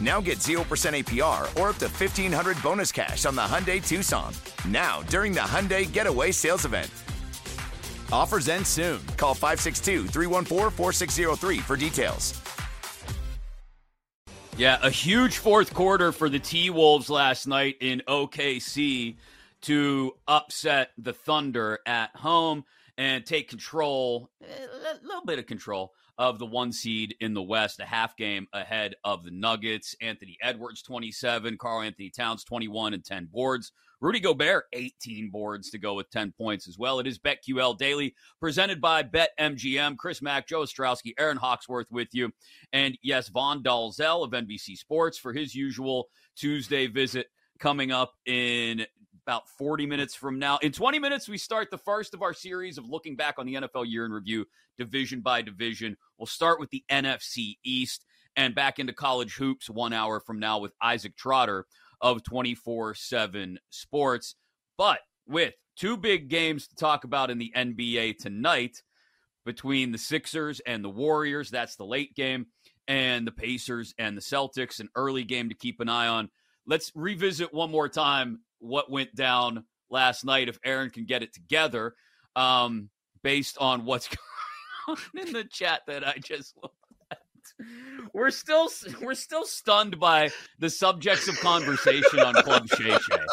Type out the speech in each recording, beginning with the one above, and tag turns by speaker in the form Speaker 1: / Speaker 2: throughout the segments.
Speaker 1: Now get 0% APR or up to 1500 bonus cash on the Hyundai Tucson. Now, during the Hyundai Getaway Sales Event. Offers end soon. Call 562 314 4603 for details.
Speaker 2: Yeah, a huge fourth quarter for the T Wolves last night in OKC to upset the Thunder at home and take control, eh, a little bit of control of the one seed in the West, a half game ahead of the Nuggets. Anthony Edwards, 27, Karl-Anthony Towns, 21 and 10 boards. Rudy Gobert, 18 boards to go with 10 points as well. It is BetQL Daily, presented by BetMGM. Chris Mack, Joe Ostrowski, Erin Hawksworth with you. And yes, Vaughn Dalzell of NBC Sports for his usual Tuesday visit coming up in about 40 minutes from now. In 20 minutes, we start the first of our series of looking back on the NFL year in review, division by division. We'll start with the NFC East and back into college hoops one hour from now with Isaac Trotter of 24 7 Sports. But with two big games to talk about in the NBA tonight between the Sixers and the Warriors, that's the late game, and the Pacers and the Celtics, an early game to keep an eye on. Let's revisit one more time what went down last night if Erin can get it together um, based on what's going on in the chat that I just looked at. We're still we're still stunned by the subjects of conversation on Club Shay Shay.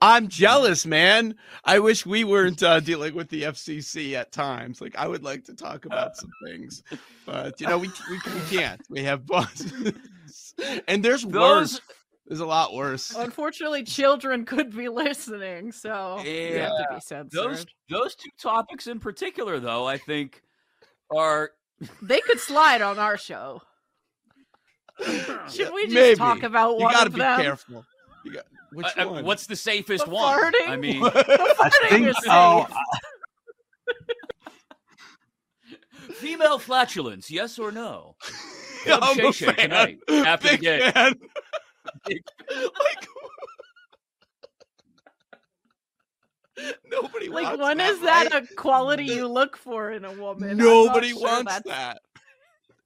Speaker 3: I'm jealous, man. I wish we weren't uh, dealing with the FCC at times. Like, I would like to talk about some things, but you know, we we, we can't. We have bosses, and there's
Speaker 2: Those-
Speaker 3: worse. There's a lot worse.
Speaker 4: Unfortunately, children could be listening, so you have to be censored.
Speaker 2: Those those two topics in particular, though, I think are
Speaker 4: They could slide on our show. Should we just
Speaker 3: Maybe.
Speaker 4: talk about
Speaker 3: You
Speaker 4: one
Speaker 3: gotta
Speaker 4: of
Speaker 3: be
Speaker 4: them?
Speaker 3: careful. You got which
Speaker 2: uh, uh,
Speaker 3: one?
Speaker 2: what's the safest
Speaker 4: The
Speaker 2: one?
Speaker 4: farting?
Speaker 2: I mean,
Speaker 4: The
Speaker 5: I think
Speaker 4: is
Speaker 5: so.
Speaker 2: uh, female flatulence, yes or no?
Speaker 3: I'm
Speaker 2: Club Shay
Speaker 3: a
Speaker 2: Shay tonight after the
Speaker 3: Big
Speaker 2: game.
Speaker 3: Fan. Like, nobody
Speaker 4: Like,
Speaker 3: wants
Speaker 4: when
Speaker 3: that,
Speaker 4: is that
Speaker 3: right?
Speaker 4: a quality
Speaker 3: The-
Speaker 4: you look for in a woman?
Speaker 3: Nobody
Speaker 4: sure
Speaker 3: wants
Speaker 4: that's-
Speaker 3: that.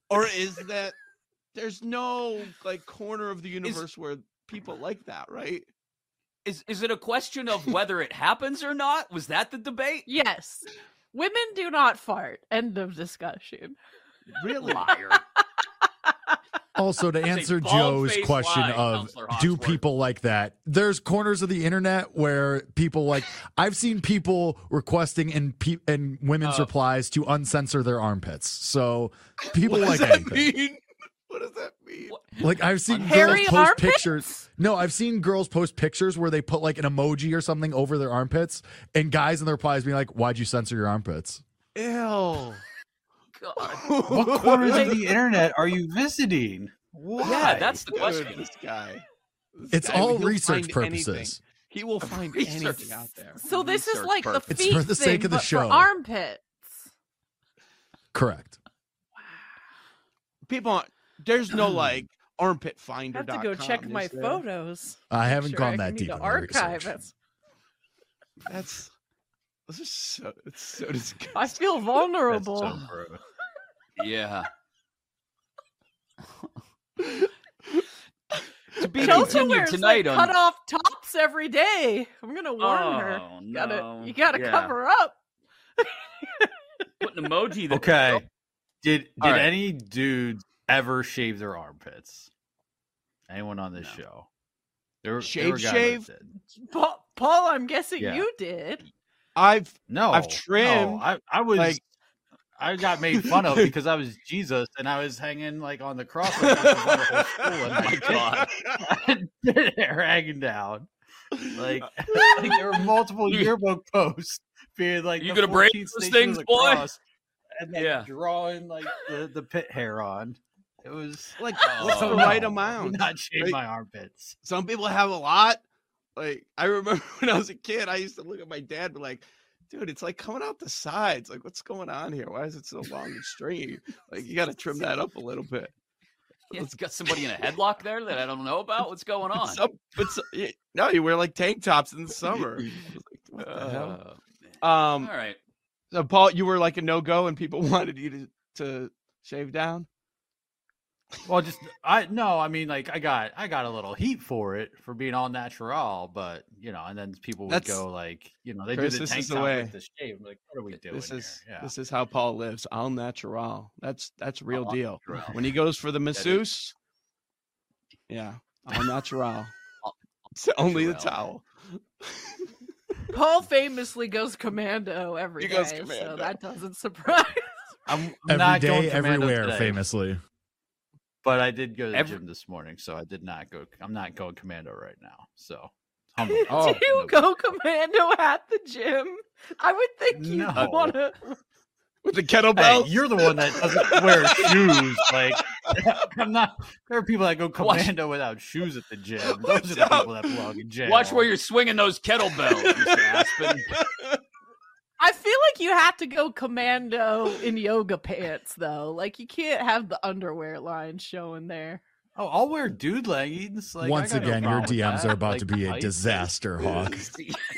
Speaker 3: Or is that there's no like corner of the universe where people like that, right?
Speaker 2: Is is it a question of whether it happens or not? Was that the debate?
Speaker 4: Yes. Women do not fart. End of discussion.
Speaker 3: Really?
Speaker 2: Liar.
Speaker 6: Also, to answer Joe's question
Speaker 2: lie,
Speaker 6: of do people like that? There's corners of the internet where people like I've seen people requesting in pe- in women's
Speaker 2: Uh,
Speaker 6: replies to uncensor their armpits. So people
Speaker 3: What
Speaker 6: like
Speaker 3: does that
Speaker 6: anything.
Speaker 3: mean? What does that mean?
Speaker 6: Like I've seen girls post
Speaker 4: armpits?
Speaker 6: pictures. No, I've seen girls post pictures where they put like an emoji or something over their armpits, and guys in their replies being like, "Why'd you censor your armpits?"
Speaker 3: Ew.
Speaker 2: God.
Speaker 5: What corners of the internet are you visiting? Why?
Speaker 2: Yeah, that's the
Speaker 3: Dude,
Speaker 2: question.
Speaker 3: this guy. This
Speaker 6: It's
Speaker 3: guy,
Speaker 6: all research
Speaker 3: find anything.
Speaker 6: purposes.
Speaker 3: He will find
Speaker 2: Research.
Speaker 3: anything out there.
Speaker 4: So this is
Speaker 2: Research
Speaker 4: like the
Speaker 2: purpose.
Speaker 6: It's
Speaker 4: feet
Speaker 6: for the sake
Speaker 4: thing,
Speaker 6: of the
Speaker 4: but
Speaker 6: show.
Speaker 4: for armpits.
Speaker 6: Correct.
Speaker 3: Wow. People, there's no like armpit finder.
Speaker 4: I
Speaker 3: finder.
Speaker 4: have to go check my photos.
Speaker 6: I haven't
Speaker 4: Sure,
Speaker 6: gone
Speaker 4: I
Speaker 6: that deep
Speaker 4: to
Speaker 6: in my
Speaker 4: archive
Speaker 6: research.
Speaker 3: That's this is so it's so disgusting.
Speaker 4: I feel
Speaker 5: That's
Speaker 4: vulnerable.
Speaker 5: so gross.
Speaker 2: Yeah. to be
Speaker 4: Chelsea
Speaker 2: continued
Speaker 4: wears
Speaker 2: tonight
Speaker 4: like
Speaker 2: on
Speaker 4: cut off tops every day. I'm gonna warn her.
Speaker 2: Oh,
Speaker 4: Gotta,
Speaker 2: no.
Speaker 4: you gotta
Speaker 2: Yeah.
Speaker 4: cover up.
Speaker 2: put an emoji there.
Speaker 5: Okay. Did did
Speaker 2: All right.
Speaker 5: any dudes ever shave their armpits? Anyone on this
Speaker 2: No.
Speaker 5: show? There, there
Speaker 3: Shave,
Speaker 5: were guys
Speaker 3: shave?
Speaker 5: did.
Speaker 4: Paul, Paul I'm guessing
Speaker 5: Yeah.
Speaker 4: you did.
Speaker 3: I've
Speaker 5: No,
Speaker 3: I've
Speaker 5: no,
Speaker 3: trimmed,
Speaker 5: I, I was.
Speaker 3: like-
Speaker 5: I got made fun of because I was Jesus and I was hanging like on the cross like, I was on the whole school and
Speaker 2: Oh my God.
Speaker 5: hair hanging down. Like, uh, like there were multiple yearbook posts being like,
Speaker 2: You gonna break
Speaker 5: 14th
Speaker 2: those things,
Speaker 5: the
Speaker 2: boy?
Speaker 5: cross, and like
Speaker 2: Yeah.
Speaker 5: drawing like the, the pit hair on. It was
Speaker 3: like
Speaker 2: Oh,
Speaker 3: what's the
Speaker 2: no.
Speaker 3: right amount?
Speaker 5: Not shave
Speaker 3: Like,
Speaker 5: my armpits.
Speaker 3: Some people have a lot. Like I remember when I was a kid, I used to look at my dad and be like, dude, it's like coming out the sides. Like, what's going on here? Why is it so long and stringy? Like you gotta trim that up a little bit.
Speaker 2: Yeah, it's got somebody in a headlock there that I don't know about. What's going on?
Speaker 3: Some, but yeah, no, you wear like tank tops in the summer. Like, what the hell?
Speaker 2: Uh,
Speaker 3: Um
Speaker 2: all right.
Speaker 3: so Paul, you were like a no go and people wanted you to, to shave down?
Speaker 5: Well, just I no, I mean like I got I got a little heat for it for being all natural, but you know, and then people would
Speaker 3: That's-
Speaker 5: go like, you know, they
Speaker 3: Chris,
Speaker 5: do the
Speaker 3: this
Speaker 5: tank
Speaker 3: is the
Speaker 5: top
Speaker 3: way.
Speaker 5: with the shave. Like, what are we doing
Speaker 3: This is
Speaker 5: here? Yeah.
Speaker 3: this is how Paul lives. all natural. That's that's real
Speaker 5: Al
Speaker 3: deal.
Speaker 5: natural.
Speaker 3: When he goes for the
Speaker 2: is-
Speaker 3: masseuse, yeah, all natural.
Speaker 2: Al-
Speaker 3: It's only the towel.
Speaker 4: Paul famously goes commando every
Speaker 3: He
Speaker 4: day,
Speaker 3: goes
Speaker 4: so that doesn't surprise.
Speaker 5: I'm
Speaker 6: Every
Speaker 5: not going
Speaker 6: day,
Speaker 5: commando
Speaker 6: everywhere,
Speaker 5: today,
Speaker 6: famously.
Speaker 5: But I did go to the
Speaker 2: Every-
Speaker 5: gym this morning, so I did not go. I'm not going commando right now. So, humble
Speaker 3: Oh.
Speaker 4: Do you go commando at the gym? I would think you
Speaker 5: No.
Speaker 4: want to.
Speaker 3: With the
Speaker 5: Hey, you're the one that doesn't wear shoes. Like, I'm not. There are people that go
Speaker 2: Watch-
Speaker 5: commando without shoes at the gym. Those
Speaker 3: Watch
Speaker 5: are the
Speaker 3: out.
Speaker 5: people that belong in jail.
Speaker 2: Watch where you're swinging those kettlebells, Mr. Aspen.
Speaker 4: I feel like you have to go commando in yoga pants, though. Like you can't have the underwear line showing there.
Speaker 5: Oh, I'll wear dude leggings. Like,
Speaker 6: Once
Speaker 5: got no
Speaker 6: again, your DMs are about
Speaker 5: Like,
Speaker 6: to be a
Speaker 5: tight.
Speaker 6: disaster, Hawk.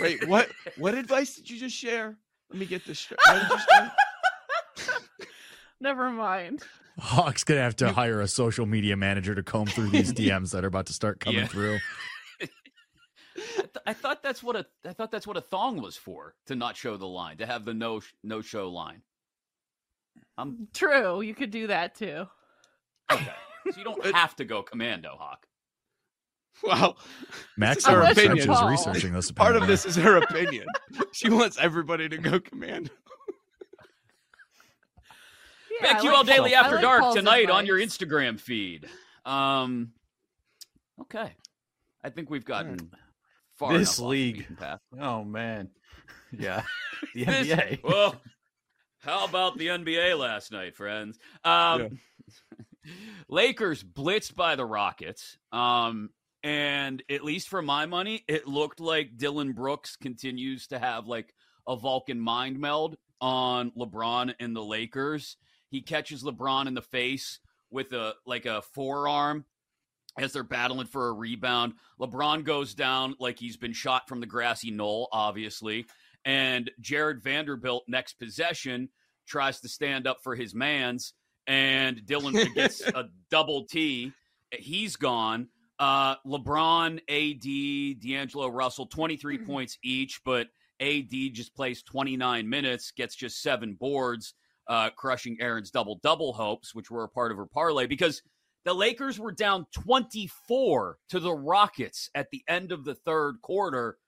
Speaker 3: Wait, what? What advice did you just share? Let me get this straight. What did you say?
Speaker 4: Never mind.
Speaker 6: Hawk's gonna have to hire a social media manager to comb through these DMs that are about to start coming
Speaker 2: Yeah.
Speaker 6: through.
Speaker 2: I, th- I thought that's what a I thought that's what a thong was for to not show the line to have the no sh- no show line. I'm
Speaker 4: True, you could do that too.
Speaker 2: okay. So you don't have to go commando, Hawk.
Speaker 3: Well,
Speaker 6: Max
Speaker 3: is her opinion.
Speaker 6: is researching this.
Speaker 3: part of this is her opinion. she wants everybody to go commando.
Speaker 4: Yeah,
Speaker 2: Back to you all
Speaker 4: like
Speaker 2: daily
Speaker 4: Paul- I
Speaker 2: after
Speaker 4: like
Speaker 2: dark
Speaker 4: Paul's
Speaker 2: tonight on your. Instagram feed. Um, okay, I think we've gotten far
Speaker 5: This
Speaker 2: enough off the
Speaker 5: league. Oh man, yeah, the
Speaker 2: This-
Speaker 5: NBA.
Speaker 2: well, how about the NBA last night, friends? Um, Lakers blitzed by the Rockets. Um, and at least for my money, it looked like Dillon Brooks continues to have like a Vulcan mind meld on LeBron and the Lakers. He catches LeBron in the face with a like a forearm as they're battling for a rebound. LeBron goes down like he's been shot from the grassy knoll, obviously. And Jarred Vanderbilt, next possession, tries to stand up for his mans, and Dillon gets a double T. He's gone. Uh, LeBron, AD, D'Angelo Russell, 23 points each, but AD just plays 29 minutes, gets just seven boards, uh, crushing Erin's double double hopes, which were a part of her parlay because the Lakers were down 24 to the Rockets at the end of the third quarter.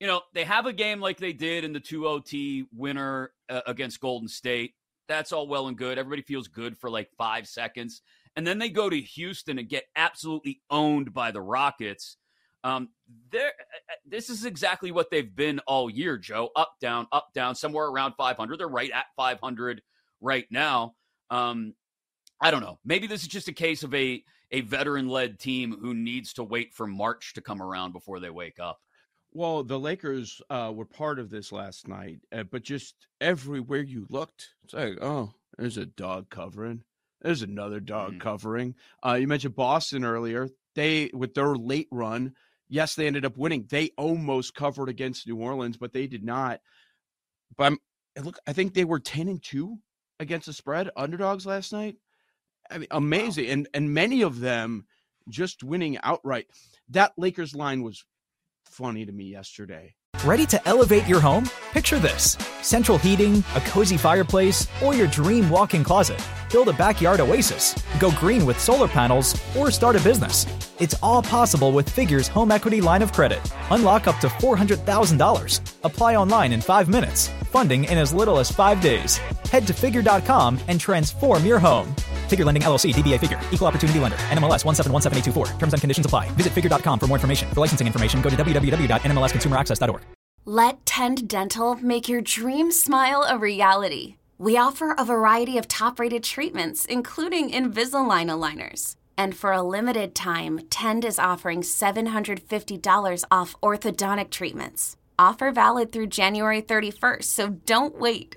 Speaker 2: You know, they have a game like they did in the 2 OT winner uh, against Golden State. That's all well and good. Everybody feels good for like five seconds. And then they go to Houston and get absolutely owned by the Rockets. Um, there, this is exactly what they've been all year, Joe. Up, down, up, down, somewhere around 500. They're right at 500 right now. Um, I don't know. Maybe this is just a case of a a veteran led team who needs to wait for March to come around before they wake up.
Speaker 3: Well, the Lakers uh, were part of this last night, uh, but just everywhere you looked, it's like, oh, there's a dog covering. There's another dog
Speaker 2: Mhm.
Speaker 3: covering. Uh, you mentioned Boston earlier. They, with their late run, yes, they ended up winning. They almost covered against New Orleans, but they did not. But I'm, look, I think they were ten and two against the spread underdogs last night. I mean, amazing, and and many of them just winning outright. That Lakers line was funny to me yesterday.
Speaker 7: Ready to elevate your home? Picture this central heating, a cozy fireplace, or your dream walk in closet. Build a backyard oasis, go green with solar panels, or start a business. It's all possible with Figure's home equity line of credit. Unlock up to $400,000. Apply online in five minutes. Funding in as little as five days. Head to figure.com and transform your home. Figure Lending LLC, DBA Figure, Equal Opportunity Lender, NMLS 1717824. Terms and conditions apply. Visit figure.com for more information. For licensing information, go to www.nmlsconsumeraccess.org.
Speaker 8: Let Tend Dental make your dream smile a reality. We offer a variety of top rated treatments, including Invisalign aligners. And for a limited time, Tend is offering $750 off orthodontic treatments. Offer valid through January 31st, so don't wait.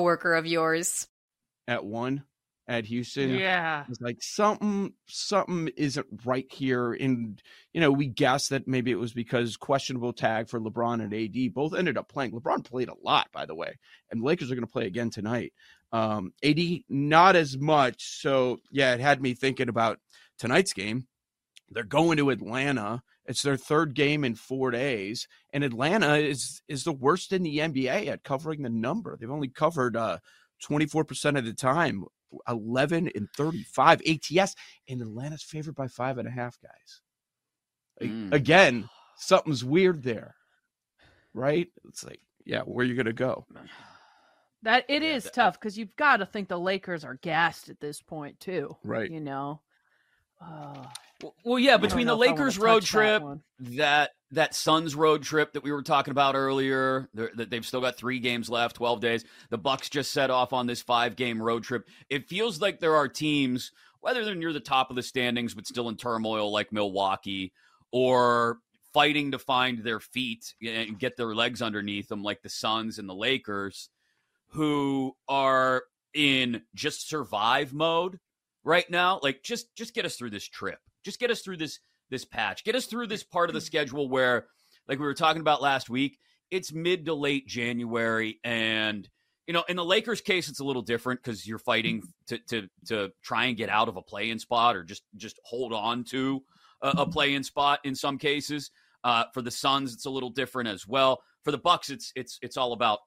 Speaker 9: of yours.
Speaker 3: At one at Houston,
Speaker 4: Yeah.
Speaker 3: It's like something something isn't right here. And you know, we guessed that maybe it was because questionable tag for LeBron and AD both ended up playing. LeBron played a lot, by the way, and Lakers are going to play again tonight. Um, AD not as much. So yeah, it had me thinking about tonight's game. They're going to Atlanta. It's their third game in four days, and Atlanta is is the worst in the NBA at covering the number. They've only covered uh, 24% of the time, 11 and 35 ATS, and Atlanta's favored by five and a half guys. Like,
Speaker 2: Mm.
Speaker 3: Again, something's weird there, right? It's like, yeah, where you gonna go?
Speaker 4: That it is tough because you've got to think the Lakers are gassed at this point too.
Speaker 3: Right.
Speaker 4: You know. Uh,
Speaker 2: Well, yeah, between the
Speaker 4: know if I wanna
Speaker 2: Lakers road
Speaker 4: touch that
Speaker 2: trip, that that Suns road trip that we were talking about earlier, that they've still got three games left, twelve days. The Bucks just set off on this five game road trip. It feels like there are teams, whether they're near the top of the standings but still in turmoil, like Milwaukee, or fighting to find their feet and get their legs underneath them, like the Suns and the Lakers, who are in just survive mode right now. Like just just get us through this trip. Just get us through this this patch. Get us through this part of the mm-hmm. schedule where, like we were talking about last week, it's mid to late January, and you know, in the Lakers' case, it's a little different because you're fighting mm-hmm. to to to try and get out of a play-in spot or just just hold on to a, a mm-hmm. play-in spot in some cases. Uh, for the Suns, it's a little different as well. For the Bucks, it's it's it's all about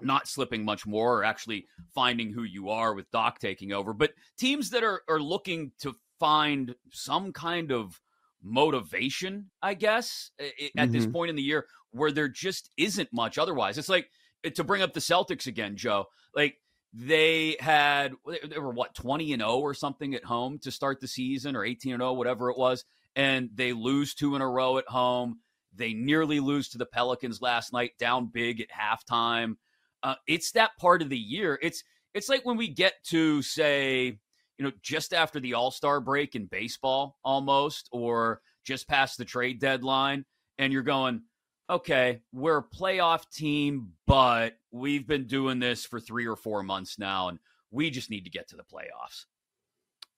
Speaker 2: not slipping much more or actually finding who you are with Doc taking over. But teams that are are looking to find some kind of motivation, I guess, i- at this
Speaker 3: Mhm.
Speaker 2: point in the year where there just isn't much otherwise. It's like eh, to bring up the Celtics again, Joe. Like they had they they were what 20 and 0 or something at home to start the season or 18 and 0 whatever it was and they lose two in a row at home. They nearly lose to the Pelicans last night down big at halftime. Uh, it's that part of the year. It's it's like when we get to say, you know, just after the All Star break in baseball, almost, or just past the trade deadline, and you're going, okay, we're a playoff team, but we've been doing this for three or four months now, and we just need to get to the playoffs.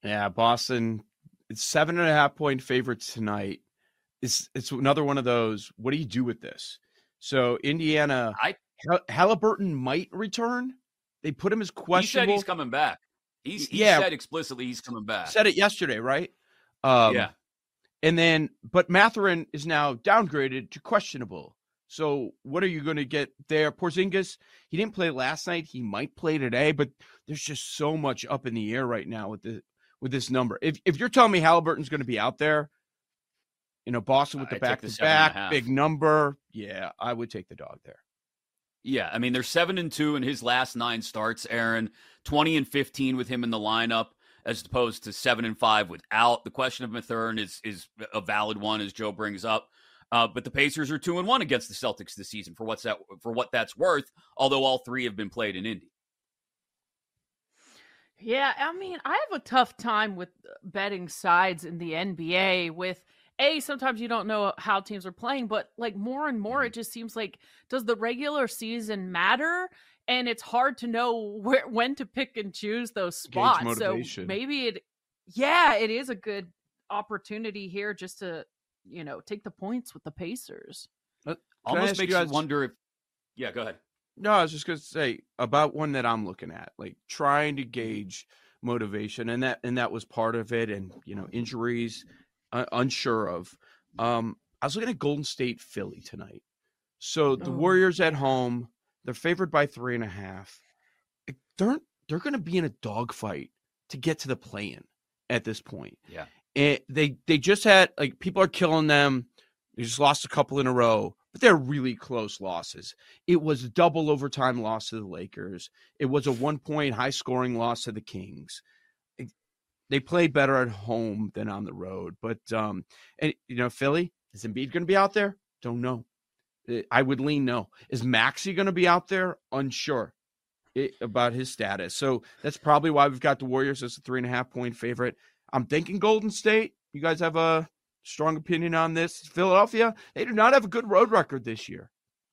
Speaker 3: Yeah, Boston. It's seven and a half point favorites tonight. It's it's another one of those. What do you do with this? So Indiana,
Speaker 2: I
Speaker 3: Halliburton might return. They put him as
Speaker 2: he said
Speaker 3: questionable.
Speaker 2: he's coming back. He's he
Speaker 3: Yeah.
Speaker 2: said explicitly he's coming back.
Speaker 3: Said it yesterday, right? Um,
Speaker 2: yeah.
Speaker 3: And then, but Mathurin is now downgraded to questionable. So what are you going to get there? Porzingis, he didn't play last night. He might play today, but there's just so much up in the air right now with the with this number. If if you're telling me Halliburton's going to be out there, you know, Boston with the
Speaker 2: I'd
Speaker 3: back to
Speaker 2: seven and a
Speaker 3: back, big number, yeah, I would take the dog there.
Speaker 2: Yeah, I mean they're seven and two in his last nine starts. Aaron twenty and fifteen with him in the lineup, as opposed to seven and five without. The question of Mathurin is is a valid one, as Joe brings up. Uh, but the Pacers are two and one against the Celtics this season for what's that for what that's worth. Although all three have been played in Indy.
Speaker 4: Yeah, I mean, I have a tough time with betting sides in the NBA with a sometimes you don't know how teams are playing, but like more and more it mm-hmm. just seems like does the regular season matter? And it's hard to know where when to pick and choose those spots. So maybe it yeah, it is a good opportunity here just to, you know, take the points with the Pacers.
Speaker 3: Can
Speaker 2: Almost makes
Speaker 3: you
Speaker 2: you
Speaker 3: guys-
Speaker 2: wonder if. Yeah, go ahead.
Speaker 3: No, I was just going to say about one that I'm looking at, like trying to mm-hmm. gauge motivation, and that and that was part of it, and you know injuries, uh, unsure of. Um, I was looking at Golden State Philly tonight. So the
Speaker 4: Oh.
Speaker 3: Warriors at home, they're favored by three and a half. They're they're going to be in a dogfight to get to the play-in at this point.
Speaker 2: Yeah.
Speaker 3: And they they just had like people are killing them. They just lost a couple in a row, but they're really close losses. It was a double overtime loss to the Lakers. It was a one point high scoring loss to the Kings. It- They play better at home than on the road, but um, and you know Philly is Embiid going to be out there? Don't know. Eh, I would lean no. Is Maxey going to be out there? Unsure it, about his status. So that's probably why we've got the Warriors as a three and a half point favorite. I'm thinking Golden State. You guys have a strong opinion on this? Philadelphia, they do not have a good road record this year.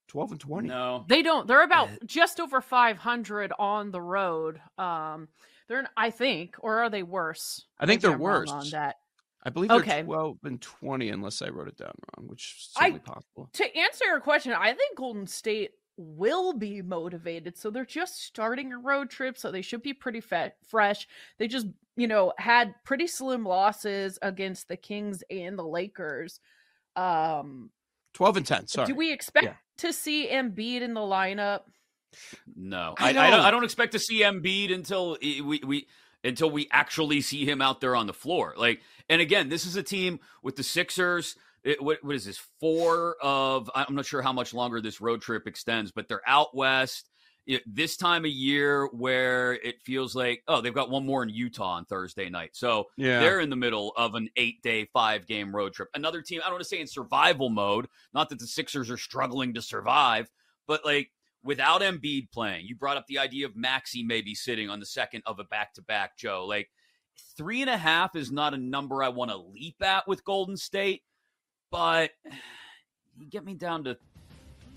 Speaker 3: 12 and 20.
Speaker 2: No,
Speaker 4: They don't. They're about just over 500 on the road. Um, they're I think, or are they worse?
Speaker 3: I think they're
Speaker 4: I'm
Speaker 3: worse.
Speaker 4: on that.
Speaker 3: I believe they're
Speaker 4: Okay.
Speaker 3: 12 and 20 unless I wrote it down wrong, which is
Speaker 4: I-
Speaker 3: possible.
Speaker 4: To answer your question, I think Golden State will be motivated. So they're just starting a road trip, so they should be pretty fe- fresh. They just, you know, had pretty slim losses against the Kings and the Lakers. Um,
Speaker 3: 12 and 10, sorry.
Speaker 4: do we expect
Speaker 3: Yeah.
Speaker 4: to see Embiid in the lineup?
Speaker 2: No,
Speaker 3: I
Speaker 2: I, I, don't.
Speaker 3: don't-
Speaker 2: I don't expect to see Embiid until we we until we actually see him out there on the floor. Like, and again, this is a team with the Sixers. It, what what is this? Four of I'm not sure how much longer this road trip extends, but they're out west. It- this time of year where it feels like oh they've got one more in Utah on Thursday night, so
Speaker 3: Yeah.
Speaker 2: they're in the middle of an eight day, five game road trip. Another team, I don't want to say in survival mode, not that the Sixers are struggling to survive, but like without Embiid playing, you brought up the idea of Maxey maybe sitting on the second of a back to back, Joe. Like three and a half is not a number I want to leap at with Golden State, but you get me down to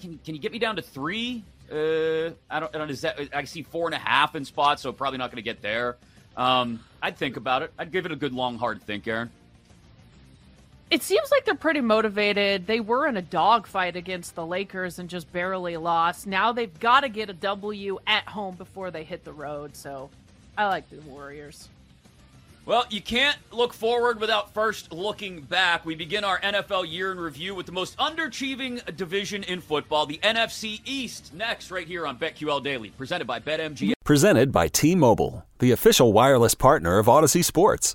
Speaker 2: can, can you get me down to three? Uh, I don't, I don't. Is that I see four and a half in spots, so probably not going to get there. Um, I'd think about it. I'd give it a good long hard think, Erin.
Speaker 4: It seems like they're pretty motivated. They were in a dogfight against the Lakers and just barely lost. Now they've got to get a W at home before they hit the road. So I like the Warriors.
Speaker 2: Well, you can't look forward without first looking back. We begin our NFL year in review with the most underachieving division in football, the NFC East. Next, right here on BetQL Daily, presented by BetMGM.
Speaker 10: Presented by T Mobile, the official wireless partner of Audacy Sports.